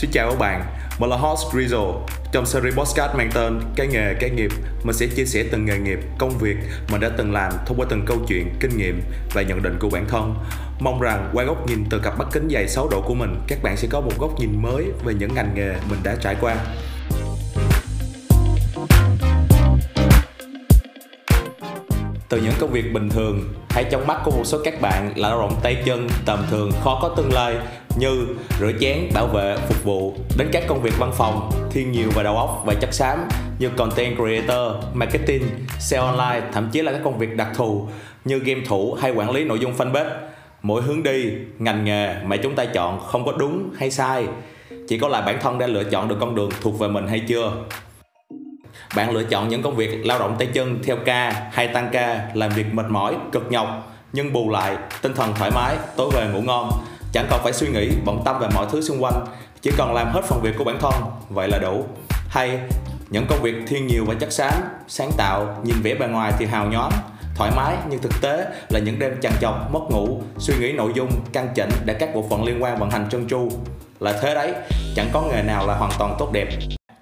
Xin chào các bạn, mình là Host Grizzle. Trong series podcast mang tên Cái nghề, cái nghiệp, mình sẽ chia sẻ từng nghề nghiệp, công việc mình đã từng làm thông qua từng câu chuyện, kinh nghiệm và nhận định của bản thân. Mong rằng qua góc nhìn từ cặp mắt kính dày 6 độ của mình, các bạn sẽ có một góc nhìn mới về những ngành nghề mình đã trải qua. từ những công việc bình thường hay trong mắt của một số các bạn là lao động tay chân tầm thường khó có tương lai như, rửa chén, bảo vệ, phục vụ, đến các công việc văn phòng, thiên nhiều và đầu óc và chất xám như content creator, marketing, sale online, thậm chí là các công việc đặc thù như game thủ hay quản lý nội dung fanpage. Mỗi hướng đi, ngành nghề mà chúng ta chọn không có đúng hay sai, chỉ có là bản thân đã lựa chọn được con đường thuộc về mình hay chưa. Bạn lựa chọn những công việc lao động tay chân theo ca hay tăng ca, làm việc mệt mỏi, cực nhọc, nhưng bù lại tinh thần thoải mái, tối về ngủ ngon chẳng còn phải suy nghĩ bận tâm về mọi thứ xung quanh chỉ cần làm hết phần việc của bản thân. Vậy là đủ. Hay những công việc thiên nhiều và chất xám sáng tạo nhìn vẻ bề ngoài thì hào nhoáng thoải mái nhưng thực tế là những đêm chằn chọc mất ngủ suy nghĩ nội dung căn chỉnh để các bộ phận liên quan vận hành trơn tru. Là thế đấy chẳng có nghề nào là hoàn toàn tốt đẹp.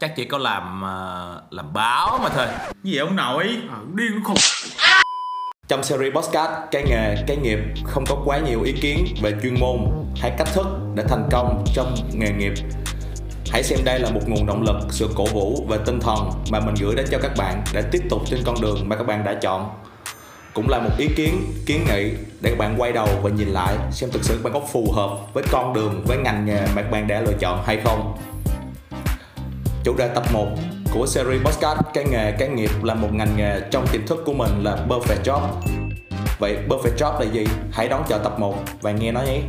Chắc chỉ có làm uh, làm báo mà thôi. Gì vậy ông nội? À, điên không trong series podcast, cái nghề, cái nghiệp không có quá nhiều ý kiến về chuyên môn hay cách thức để thành công trong nghề nghiệp. Hãy xem đây là một nguồn động lực, sự cổ vũ và tinh thần mà mình gửi đến cho các bạn để tiếp tục trên con đường mà các bạn đã chọn. Cũng là một ý kiến kiến nghị để các bạn quay đầu và nhìn lại xem thực sự các bạn có phù hợp với con đường, với ngành nghề mà các bạn đã lựa chọn hay không. Chủ đề tập 1 của series podcast cái nghề, cái nghiệp là một ngành nghề trong tiềm thức của mình là perfect job. Vậy perfect job là gì? Hãy đón chờ tập 1 và nghe nó nhé.